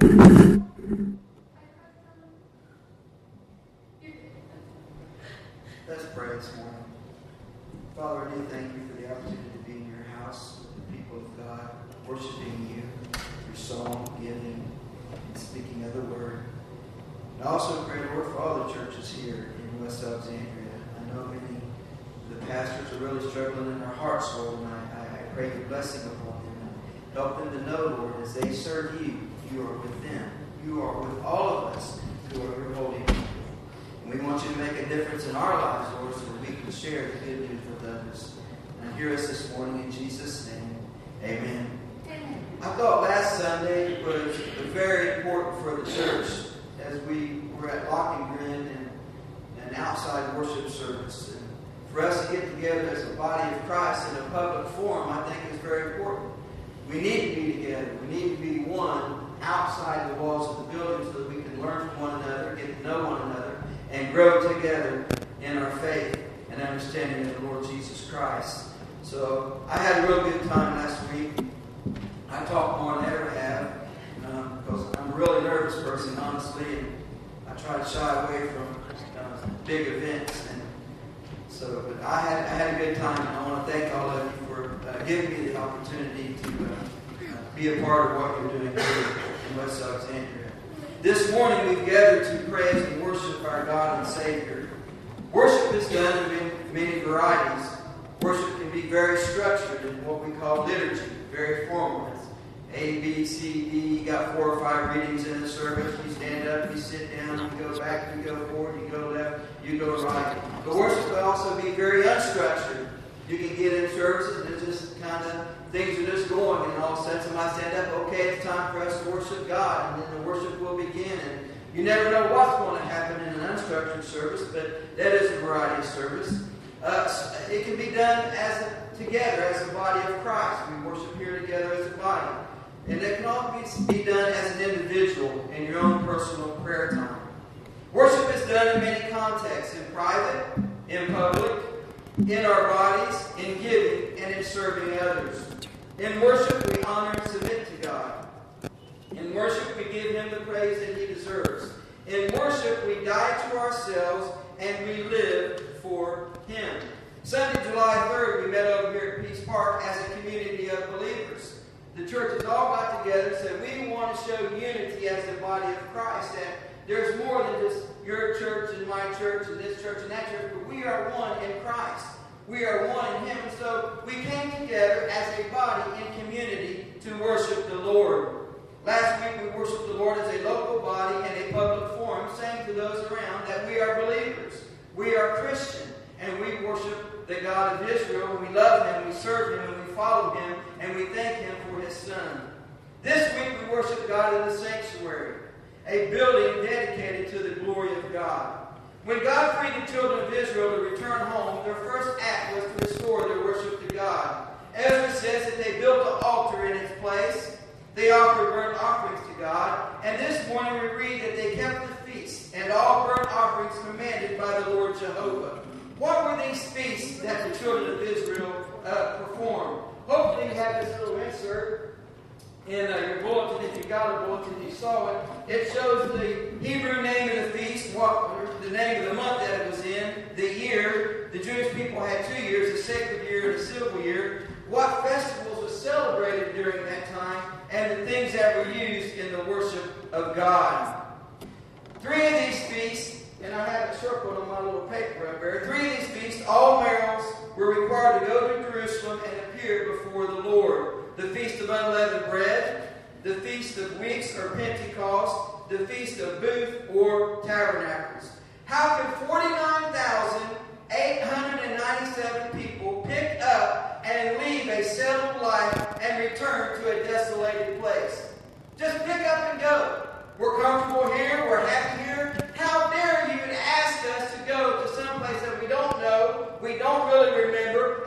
Thank you. Important for the church as we were at Lakengren and an outside worship service. And for us to get together as a body of Christ in a public forum, I think is very important. We need to be together. We need to be one outside the walls of the building so that we can learn from one another, get to know one another, and grow together in our faith and understanding of the Lord Jesus Christ. So I had a real good time last week. I talked more than I ever have um, because I'm a really nervous person, honestly, and I try to shy away from uh, big events. And so, but I had I had a good time, and I want to thank all of you for uh, giving me the opportunity to uh, be a part of what you're doing here in West Alexandria. This morning we've gathered to praise and worship our God and Savior. Worship is done in many varieties. Worship can be very structured in what we call liturgy, very formal. A, B, C, D. You got four or five readings in the service. You stand up, you sit down, you go back, you go forward, you go left, you go right. But worship can also be very unstructured. You can get in services and it's just kind of things are just going, and all of a sudden somebody stand up. Okay, it's time for us to worship God, and then the worship will begin. And you never know what's going to happen in an unstructured service, but that is a variety of service. Uh, it can be done as a, together as a body of Christ. We worship here together as a body. And it can also be done as an individual in your own personal prayer time. Worship is done in many contexts in private, in public, in our bodies, in giving, and in serving others. In worship, we honor and submit to God. In worship, we give Him the praise that He deserves. In worship, we die to ourselves and we live for Him. Sunday, July 3rd, we met over here at Peace Park as a community of believers. The church has all got together and said, we want to show unity as the body of Christ. that there's more than just your church and my church and this church and that church, but we are one in Christ. We are one in Him. And so we came together as a body in community to worship the Lord. Last week we worshiped the Lord as a local body in a public forum, saying to those around that we are believers. We are Christian, and we worship the God of Israel. and We love Him, we serve Him, and we follow Him, and we thank Him for His Son. This week we worship God in the sanctuary, a building dedicated to the glory of God. When God freed the children of Israel to return home, their first act was to restore their worship to God. Ezra says that they built an altar in its place. They offered burnt offerings to God. And this morning we read that they kept the feast and all burnt offerings commanded by the Lord Jehovah. What were these feasts that the children of Israel uh, performed? This little insert in uh, your bulletin. If you got a bulletin, you saw it. It shows the Hebrew name of the feast, what the name of the month that it was in, the year. The Jewish people had two years, a sacred year and a civil year. What festivals were celebrated during that time, and the things that were used in the worship of God. Three of these feasts, and I have it circled on my little paper up there. Three of these feasts, all males were required to go to Jerusalem and appear before the Lord. The Feast of Unleavened Bread, the Feast of Weeks or Pentecost, the Feast of Booth or Tabernacles. How can 49,897 people pick up and leave a settled life and return to a desolated place? Just pick up and go. We're comfortable here. We're happy here. How dare you ask us to go to some place that we don't know, we don't really remember,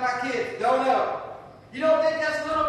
my kids? Don't know. You don't think that's little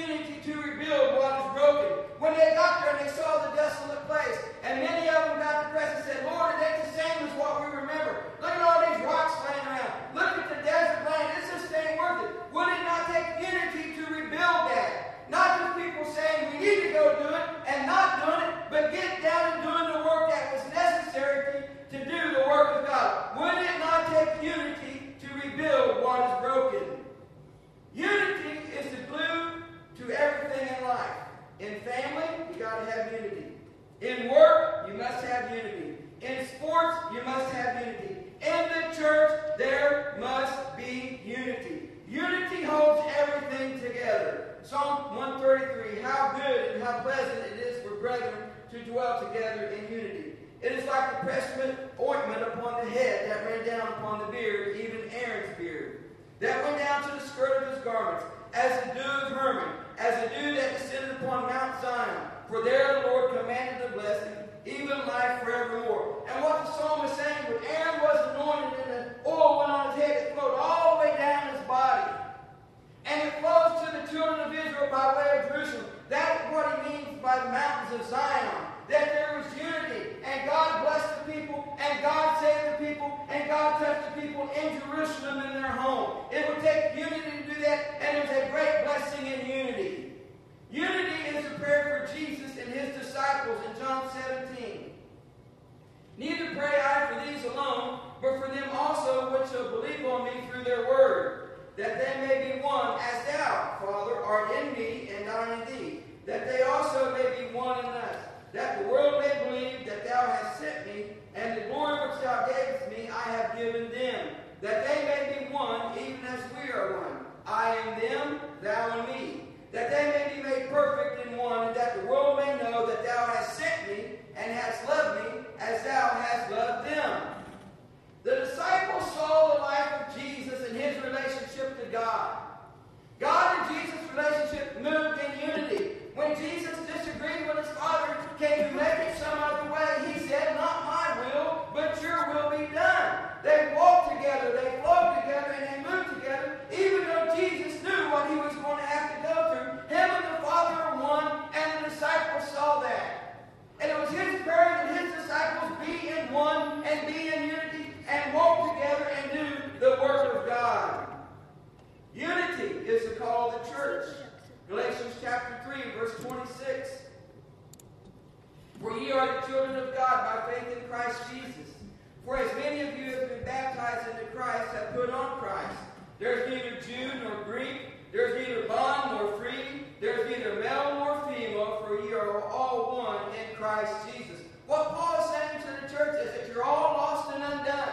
not unity to rebuild what is broken? When they got there and they saw the desolate place, and many of them got depressed and said, Lord, it ain't the same as what we remember. Look at all these rocks laying around. Look at the desert land. Is this ain't worth it. Would it not take unity to rebuild that? Not just people saying we need to go do it and not doing it, but get down and doing the work that was necessary to do the work of God. Would it not take unity to rebuild what is broken? Unity is the glue to everything in life. In family, you got to have unity. In work, you must have unity. In sports, you must have unity. In the church, there must be unity. Unity holds everything together. Psalm 133 How good and how pleasant it is for brethren to dwell together in unity. It is like the pressed ointment upon the head that ran down upon the beard, even Aaron's beard, that went down to the skirt of his garments, as the dew of Hermon, as the dew that descended upon Mount Zion. For there the Lord commanded the blessing, even life forevermore. And what the psalm is saying, when Aaron was anointed and the oil went on his head, it flowed all the way down his body. And it flows to the children of Israel by way of Jerusalem. That's what he means by the mountains of Zion. That there was unity, and God blessed the people, and God saved the people, and God touched the people in Jerusalem in their home. It would take unity to do that, and there's a great blessing in unity. Unity is a prayer for Jesus and his disciples in John 17. Neither pray I for these alone, but for them also which shall believe on me through their word, that they may be one, as thou, Father, art in me, and I in thee, that they also may be one in us, that the world may believe that thou hast For ye are the children of God by faith in Christ Jesus. For as many of you have been baptized into Christ have put on Christ. There is neither Jew nor Greek, there is neither bond nor free, there is neither male nor female, for ye are all one in Christ Jesus. What Paul is saying to the church is that you're all lost and undone.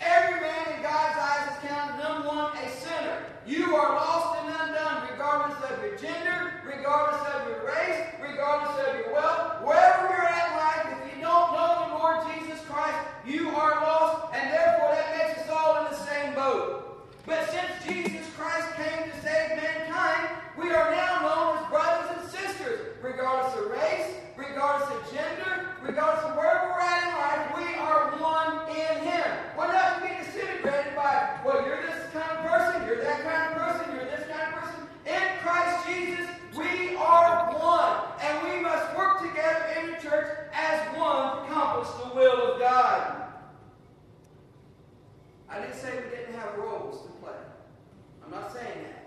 Every man in God's eyes is counted number one a sinner. You are lost and undone, regardless of your gender, regardless of your race, regardless of your we are now known as brothers and sisters, regardless of race, regardless of gender, regardless of where we're at in life, we are one in Him. We're not to be disintegrated by, well, you're this kind of person, you're that kind of person, you're this kind of person. In Christ Jesus, we are one, and we must work together in the church as one to accomplish the will of God. I didn't say we didn't have roles to play. I'm not saying that.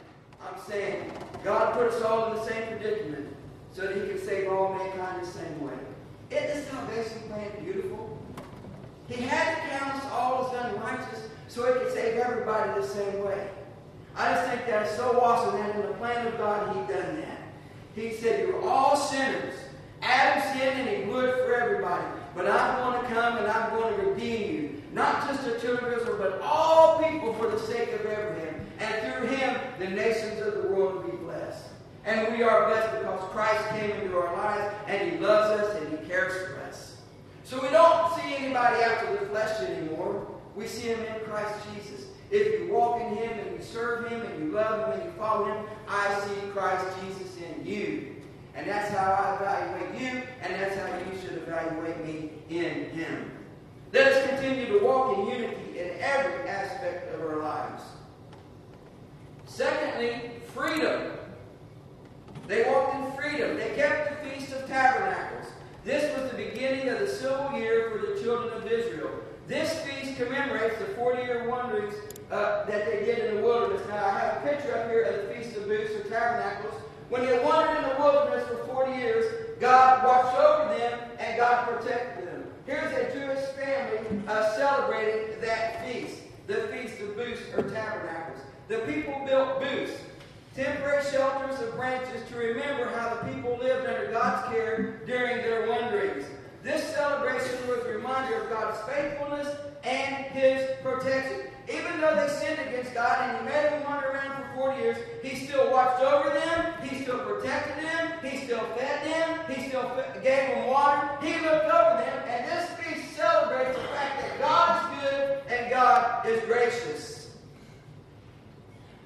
I'm saying God put us all in the same predicament so that He can save all mankind the same way. Isn't this salvation plan beautiful? He had to count all as unrighteous so He could save everybody the same way. I just think that is so awesome that in the plan of God He done that. He said, You're all sinners. Adam sinned and he it for everybody. But I'm going to come and I'm going to redeem you. Not just the children of Israel, but all people for the sake of Abraham. And through him, the nations of the world. And we are blessed because Christ came into our lives and he loves us and he cares for us. So we don't see anybody after the flesh anymore. We see him in Christ Jesus. If you walk in him and you serve him and you love him and you follow him, I see Christ Jesus in you. And that's how I evaluate you, and that's how you should evaluate me in Him. Let us continue to walk in unity in every aspect of our lives. Secondly, freedom. They walked in freedom. They kept the Feast of Tabernacles. This was the beginning of the civil year for the children of Israel. This feast commemorates the 40 year wanderings uh, that they did in the wilderness. Now, I have a picture up here of the Feast of Booths or Tabernacles. When they wandered in the wilderness for 40 years, God watched over them and God protected them. Here's a Jewish family uh, celebrating that feast, the Feast of Booths or Tabernacles. The people built booths, temporary shelters of branches to remember how the people lived under God's care during their wanderings. This celebration was a reminder of God's faithfulness and His protection. Even though they sinned against God and He made them wander around for 40 years, He still watched over them, He still protected them, He still fed them, He still gave them water, He looked over them, and this feast celebrates the fact that God is good and God is gracious.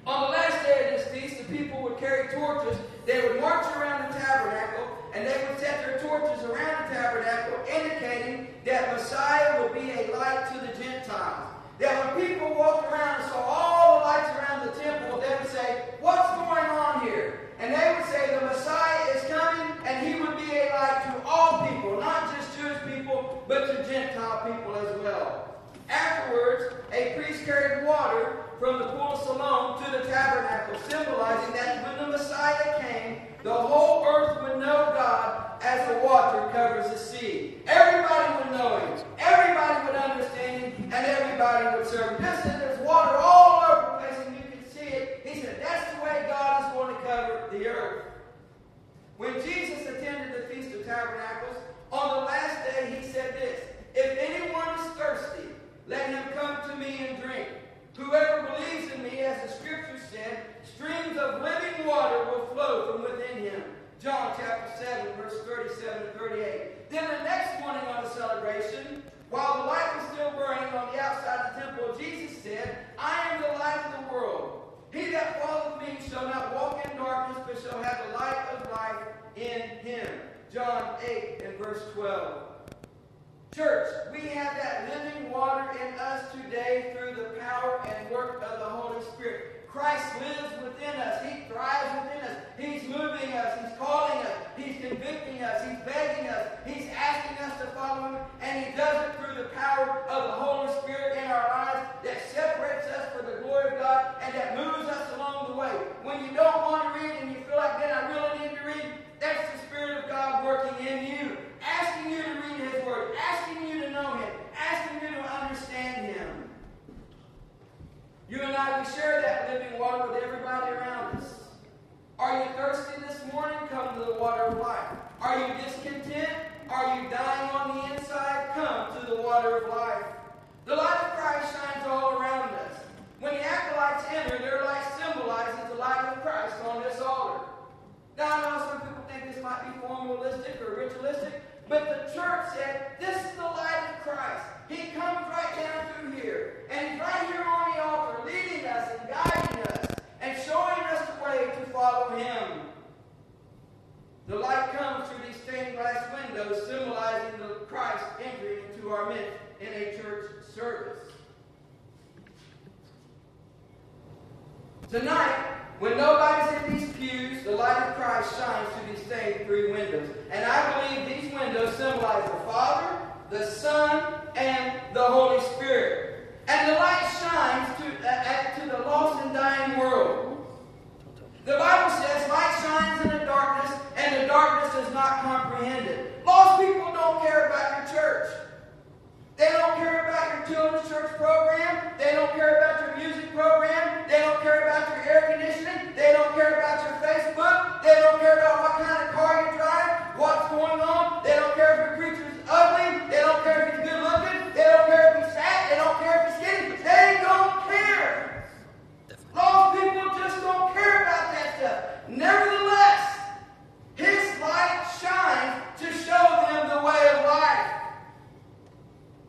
On the last day of this feast, people would carry torches. They would march around the tabernacle, and they would set their torches around the tabernacle, indicating that Messiah would be a light to the Gentiles. That when people walked around and saw all the lights around the temple, they would say, What's going on here? And they would say, The Messiah is coming, and he would be a light to all people, not just Jewish people, but to Gentile people as well. Afterwards, a priest carried water from the pool of Siloam to the tabernacle, symbolizing that when the Messiah came, the whole earth would know God as the water covers the sea. Everybody would know Him. Everybody would understand Him, and everybody would serve Him. Just as there's water all over the place and you can see it, He said that's the way God is going to cover the earth. When Jesus attended the Feast of Tabernacles, on the last day He said this, If anyone is thirsty, let him come to me and drink. Whoever believes in me, as the scripture said, streams of living water will flow from within him. John chapter 7, verse 37 and 38. Then the next morning on the celebration, while the light was still burning on the outside of the temple, Jesus said, I am the light of the world. He that followeth me shall not walk in darkness, but shall have the light of life in him. John 8 and verse 12. Church, we have that living water in us today through the power and work of the Holy Spirit. Christ lives within us. He thrives within us. He's moving us. He's calling us. He's convicting us. He's begging us. He's asking us to follow Him. And He does it through the power of the Holy Spirit in our lives that separates us for the glory of God and that moves us along the way. When you don't want to read and you feel like, then I really need to read, that's the Spirit of God working in you, asking you to read His Word, asking you to know Him, asking you to understand Him. You and I, we share that living water with everybody around us. Are you thirsty this morning? Come to the water of life. Are you discontent? Are you dying on the inside? Come to the water of life. The light of Christ shines all around us. When the acolytes enter, their light symbolizes Tonight, when nobody's in these pews, the light of Christ shines through these same three windows. And I believe these windows symbolize the Father, the Son, and the Holy Spirit. And the light shines to, uh, to the lost and dying world. The Bible says light shines in the darkness, and the darkness does not comprehend it. Lost people don't care about your church. They don't care about your children's church program. They don't care about your music program. They don't care about your air conditioning. They don't care about your Facebook. They don't care about what kind of car you drive, what's going on. They don't care if your preacher's ugly. They don't care if he's good looking. They don't care if he's fat. They don't care if he's skinny. They don't care. Lost people just don't care about that stuff. Nevertheless, his light shines to show them the way of life.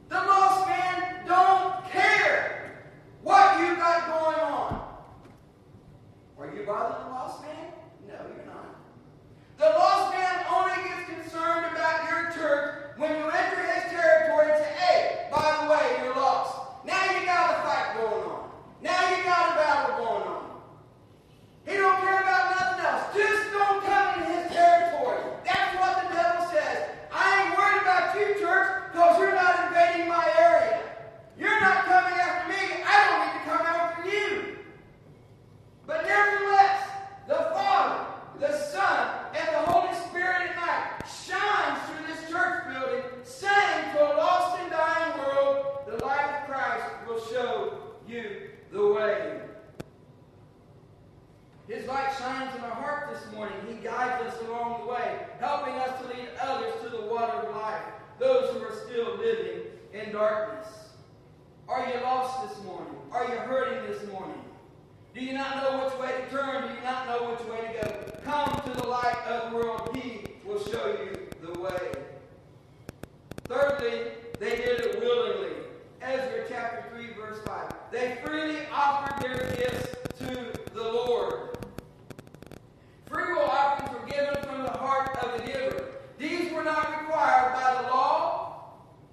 The lost man don't care what you got going on. Are you bothering the lost man? No, you're not. The lost man only gets concerned about your church when you enter his territory and say, hey, by the way, you're lost. Now you got a fight going on. Now you got a battle going on. He don't care about nothing else. Just don't come in his territory. That's what the devil says. I ain't worried about you, church, because you're not invading my area. You're not coming after me. I don't need to come after you. But nevertheless, the Father, the Son, and the Holy Spirit at night shines through this church building, saying to a lost and dying world, the light of Christ will show you the way. His light shines in our heart this morning. He guides us along the way, helping us to lead others to the water of life, those who are still living in darkness. Are you lost this morning? Are you hurting this morning? Do you not know which way to turn? Do you not know which way to go? Come to the light of the world. He will show you the way. Thirdly, they did it willingly. Ezra chapter 3, verse 5. They freely offered their gifts to the Lord. Free will offerings were given from the heart of the giver. These were not required by the law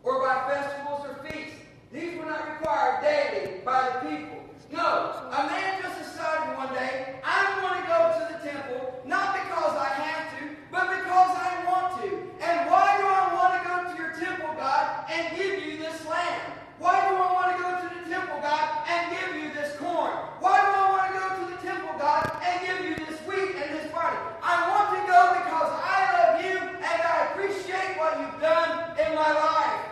or by festivals or feasts. These were not required daily by the people. No, a man just decided one day, I'm going to go to the temple, not because I have to, but because I want to. And why do I want to go to your temple, God, and give you this land? Why do I want to go to the temple, God, and give you this corn? Why do I want to go to the temple, God, and give you this wheat and this barley? I want to go because I love you and I appreciate what you've done in my life.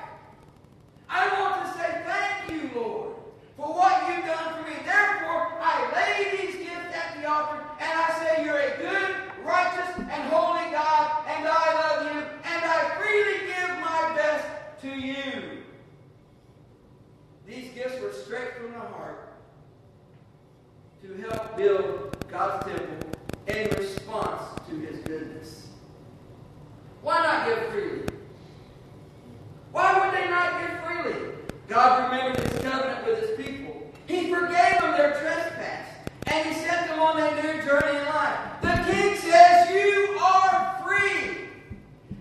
I want to say thank you, Lord, for what you've done for me. Therefore, I lay these gifts at the altar and I say, You're a good, righteous, and holy God, and I love you, and I freely give my best to you. These gifts were straight from the heart to help build God's temple in response to his goodness. Why not give freely? Why would they not give freely? God remembered his covenant with his people. He forgave them their trespass, and he sent them on their new journey in life. The king says, You are free.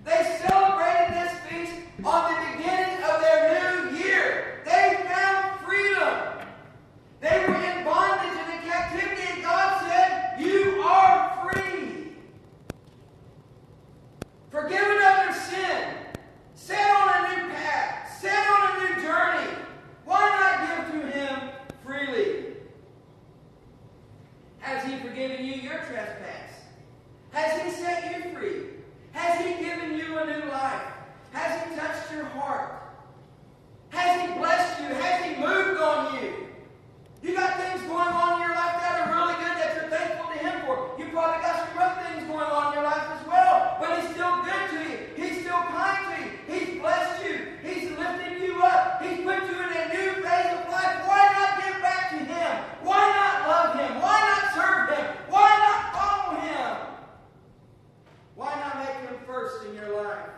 They celebrated this feast on the beginning of their new year. They found freedom. They were in bondage and in captivity, and God said, You are free. Forgiven of their sin. Set on a new path. Set on a new journey. Why not give to Him freely? Has He forgiven you your trespass? Has He set you free? Has He given you a new life? Has He touched your heart? Has He blessed you? Has He moved on you? You got things going on in your life that are really good that you're thankful to Him for. You probably got some rough things going on in your life as well, but He's still good to you. He's still kind to you. He's blessed you. He's lifted you up. He's put you in a new phase of life. Why not give back to Him? Why not love Him? Why not serve Him? Why not follow Him? Why not make Him first in your life?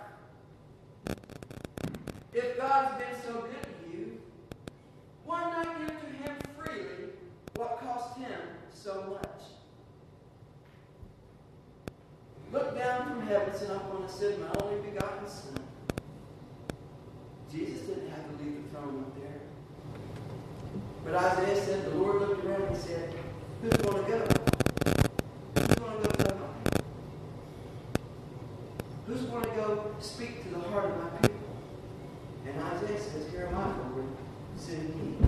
If God has been so good to you, why not give to Him freely what cost Him so much? Look down heaven, and I'm going to send my only begotten Son. Jesus didn't have to leave the throne up there. But Isaiah said, the Lord looked around and said, Who's going to go? Who's going to go my? Who's going to go speak to the heart of my people? And Isaiah says, Here am I, Lord, send me.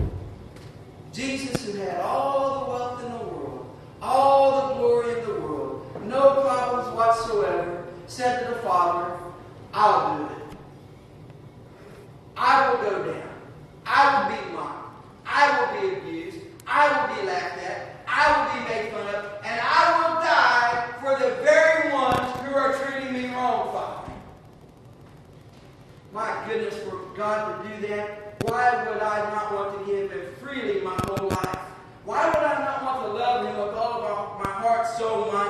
Jesus, who had all the wealth in the world, all the glory in the world, no problems whatsoever, said to the Father, I'll do it. I will go down. I will be mocked. I will be abused. I will be laughed at. I will be made fun of. And I will die for the very ones who are treating me wrong, Father. My goodness, for God to do that, why would I not want to give Him freely my whole life? Why would I not want to love Him with all of my heart, soul, mind,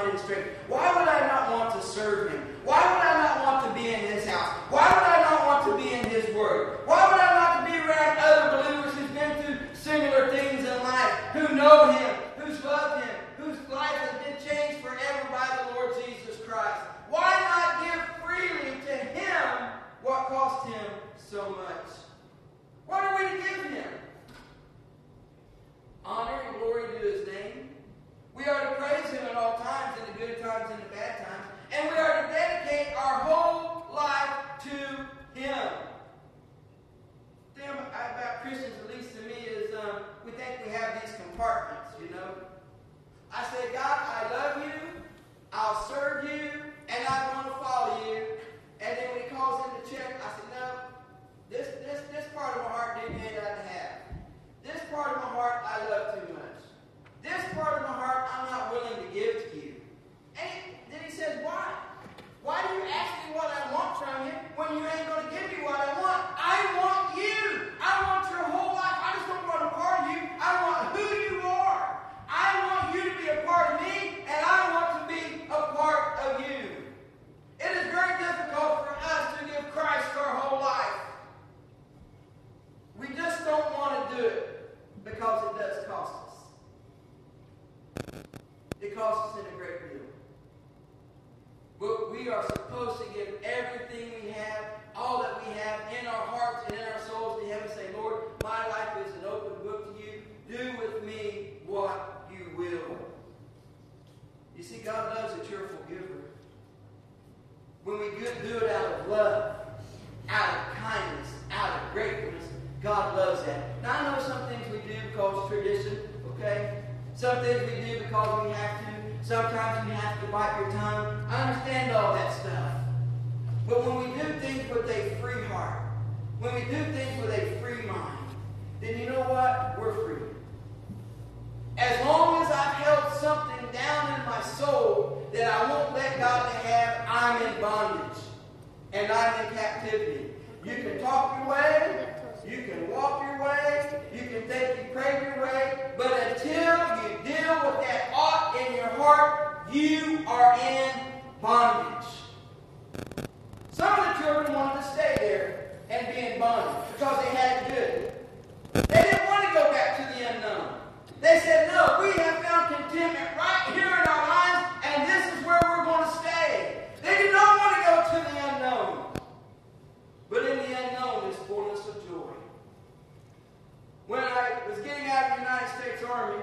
Why would I not want to serve Him? Why would I not want to be in His house? Why would I not want to be in His Word? Why would I not to be around other believers who've been through similar things in life, who know Him, who's loved Him, whose life has been changed forever by the Lord Jesus Christ? Why not give freely to Him what cost Him so much? What are we to give Him? Honor and glory to His name. We are to praise Him at all times, in good times and the bad times. And we are to dedicate our whole life to Him. The thing about Christians, at least to me, is um, we think we have these compartments, you know. I say, God, I love you, I'll serve you, and I'm going to follow you. And then when He calls in the check, I say, no, this, this, this part of my heart didn't get out to have. This part of my heart I love too much. This part of my heart I'm not willing to give to you. And he, then he says, Why? Why do you ask me what I want from you when you ain't going to give me what I want? I want you. I want your whole life. I just don't want a part of you. I want who you are. I want you to be a part of me, and I want to be a part of you. It is very difficult for us to give Christ our whole life. We just don't want to do it because it does cost us. It costs us in a great deal. But we are supposed to give everything we have, all that we have in our hearts and in our souls to Him and say, Lord, my life is an open book to you. Do with me what you will. You see, God loves a cheerful giver. When we do it out of love, out of kindness, out of gratefulness, God loves that. Now, I know some things we do because tradition, okay? Some things we do because we have to. Sometimes you have to bite your tongue. I understand all that stuff. But when we do things with a free heart, when we do things with a free mind, then you know what? We're free. As long as I've held something down in my soul that I won't let God have, I'm in bondage. And I'm in captivity. You can talk your way, you can walk your way, you can think you pray your way, but until you deal with that ought in your heart, you are in bondage. Some of the children wanted to stay there and be in bondage because they had it good. They didn't want to go back to the unknown. They said, No, we have found contentment right here in our lives, and this is where we're going to stay. They did not want to go to the unknown. But in the unknown is fullness of joy. When I was getting out of the United States Army,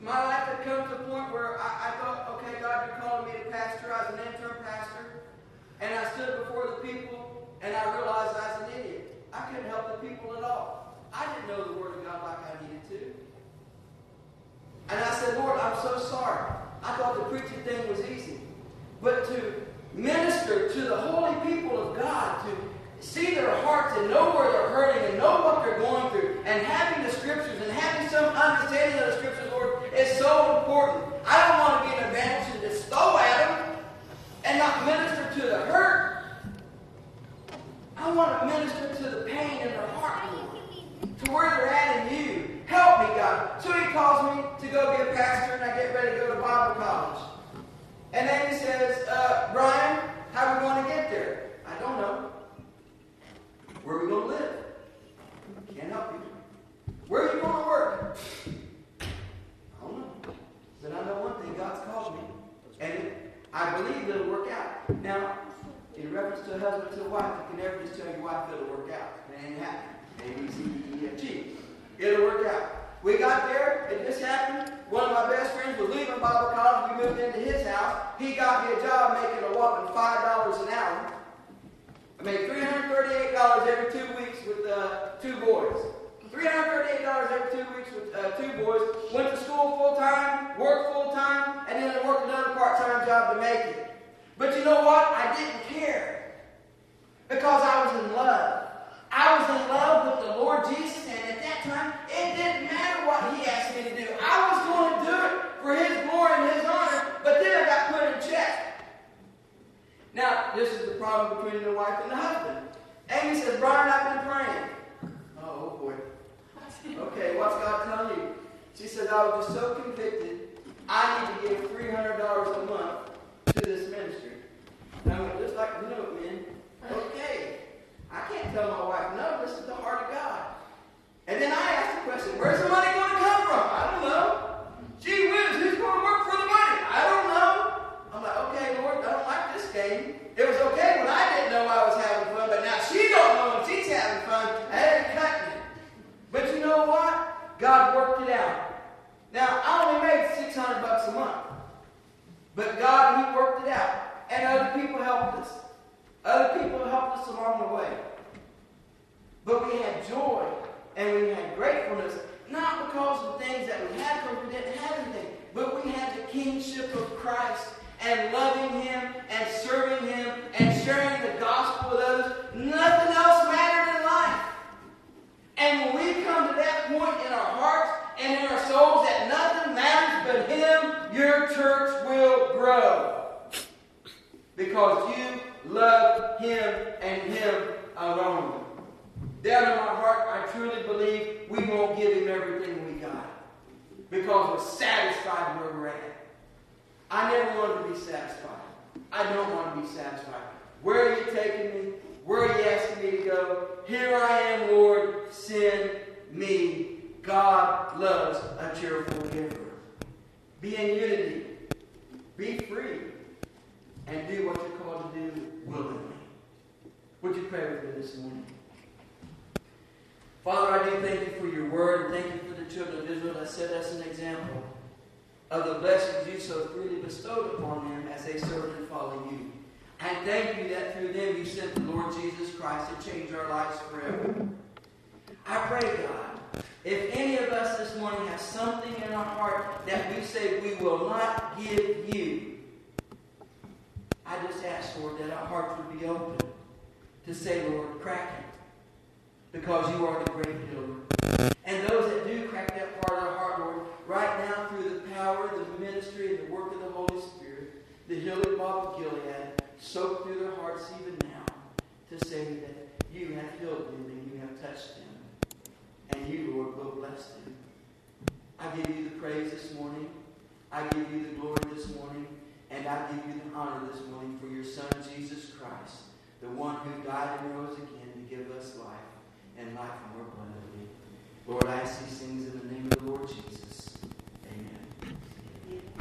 my life had come to a point where I, I thought, okay, God, you're calling me to pastor. I was an interim pastor. And I stood before the people, and I realized I was an idiot. I couldn't help the people at all. I didn't know the Word of God like I needed to. And I said, Lord, I'm so sorry. I thought the preaching thing was easy. But to minister to the holy people of God, to see their hearts and know where they're hurting and know what they're going through, and having the scriptures and having some understanding of the scriptures, Lord, is so important. I don't want to be an evangelist and just throw at them and not minister to the hurt. I want to minister to the pain in their heart, Lord, to where they're at in you. Help me, God. So he calls me to go be a pastor, and I get ready to go to Bible college. And then he says, uh, Brian, how are we going to get there? I don't know. Where are we going to live? Can't help you. Where are you going to work? I don't know. But I know one thing, God's called me. And I believe it'll work out. Now, in reference to a husband to a wife, you can never just tell your wife it'll work out. It ain't happening. A, B, C, D, E, F, G. It'll work out. We got there, got me a job making a whopping $5 an hour. I made $338 every two weeks with uh, two boys. $338 every two weeks with uh, two boys. Went to school full time, worked full time, and then I worked another part time job to make it. But you know what? I didn't care because I was in love. I was in love with the Lord Jesus, and at that time, it didn't matter what He asked me to do. I was going to do it for His glory and His honor, but then I got put in check. Now, this is the problem between the wife and the husband. Amy says, Brian, I've been praying. Oh, oh, boy. Okay, what's God telling you? She says, I was just so convicted, I need to give $300 a month to this ministry. And I went, just like you know. Okay. I can't tell my wife, no, this is the heart of God. And then I asked the question, where's the money going to come from? I don't know. Gee whiz, who's going to work for the money? I don't know. I'm like, okay, Lord, I don't like this game. It was okay when I didn't know I was having fun, but now she don't know if she's having fun. I ain't cutting it. But you know what? God worked it out. Now, I only made 600 bucks a month. But God, He worked it out. And other people helped us. Other people helped us along the way. But we had joy and we had gratefulness, not because of things that we had, because we didn't have anything, but we had the kingship of Christ and loving Him and serving Him and sharing the gospel with others. Nothing else mattered in life. And when we come to that point in our hearts and in our souls that nothing matters but Him, your church will grow. Because you love Him and Him alone. Down in my heart, I truly believe we won't give Him everything we got. Because we're satisfied where we're at. I never want to be satisfied. I don't want to be satisfied. Where are you taking me? Where are you asking me to go? Here I am, Lord. Send me. God loves a cheerful giver. Be in unity. Be free. And do what you're called to do willingly. Would you pray with me this morning? Father, I do thank you for your word and thank you for the children of Israel that set us an example of the blessings you so freely bestowed upon them as they serve and follow you. And thank you that through them you sent the Lord Jesus Christ to change our lives forever. I pray, God, if any of us this morning have something in our heart that we say we will not give you, I just ask, Lord, that our hearts would be open to say, Lord, crack it. Because you are the great healer. And those that do crack that part of our heart, Lord, right now through the power, the ministry, and the work of the Holy the balm of Gilead, soak through their hearts even now to say that you have healed them and you have touched them. And you, Lord, will bless them. I give you the praise this morning. I give you the glory this morning. And I give you the honor this morning for your Son, Jesus Christ, the one who died and rose again to give us life and life more abundantly. Lord, I ask these things in the name of the Lord Jesus.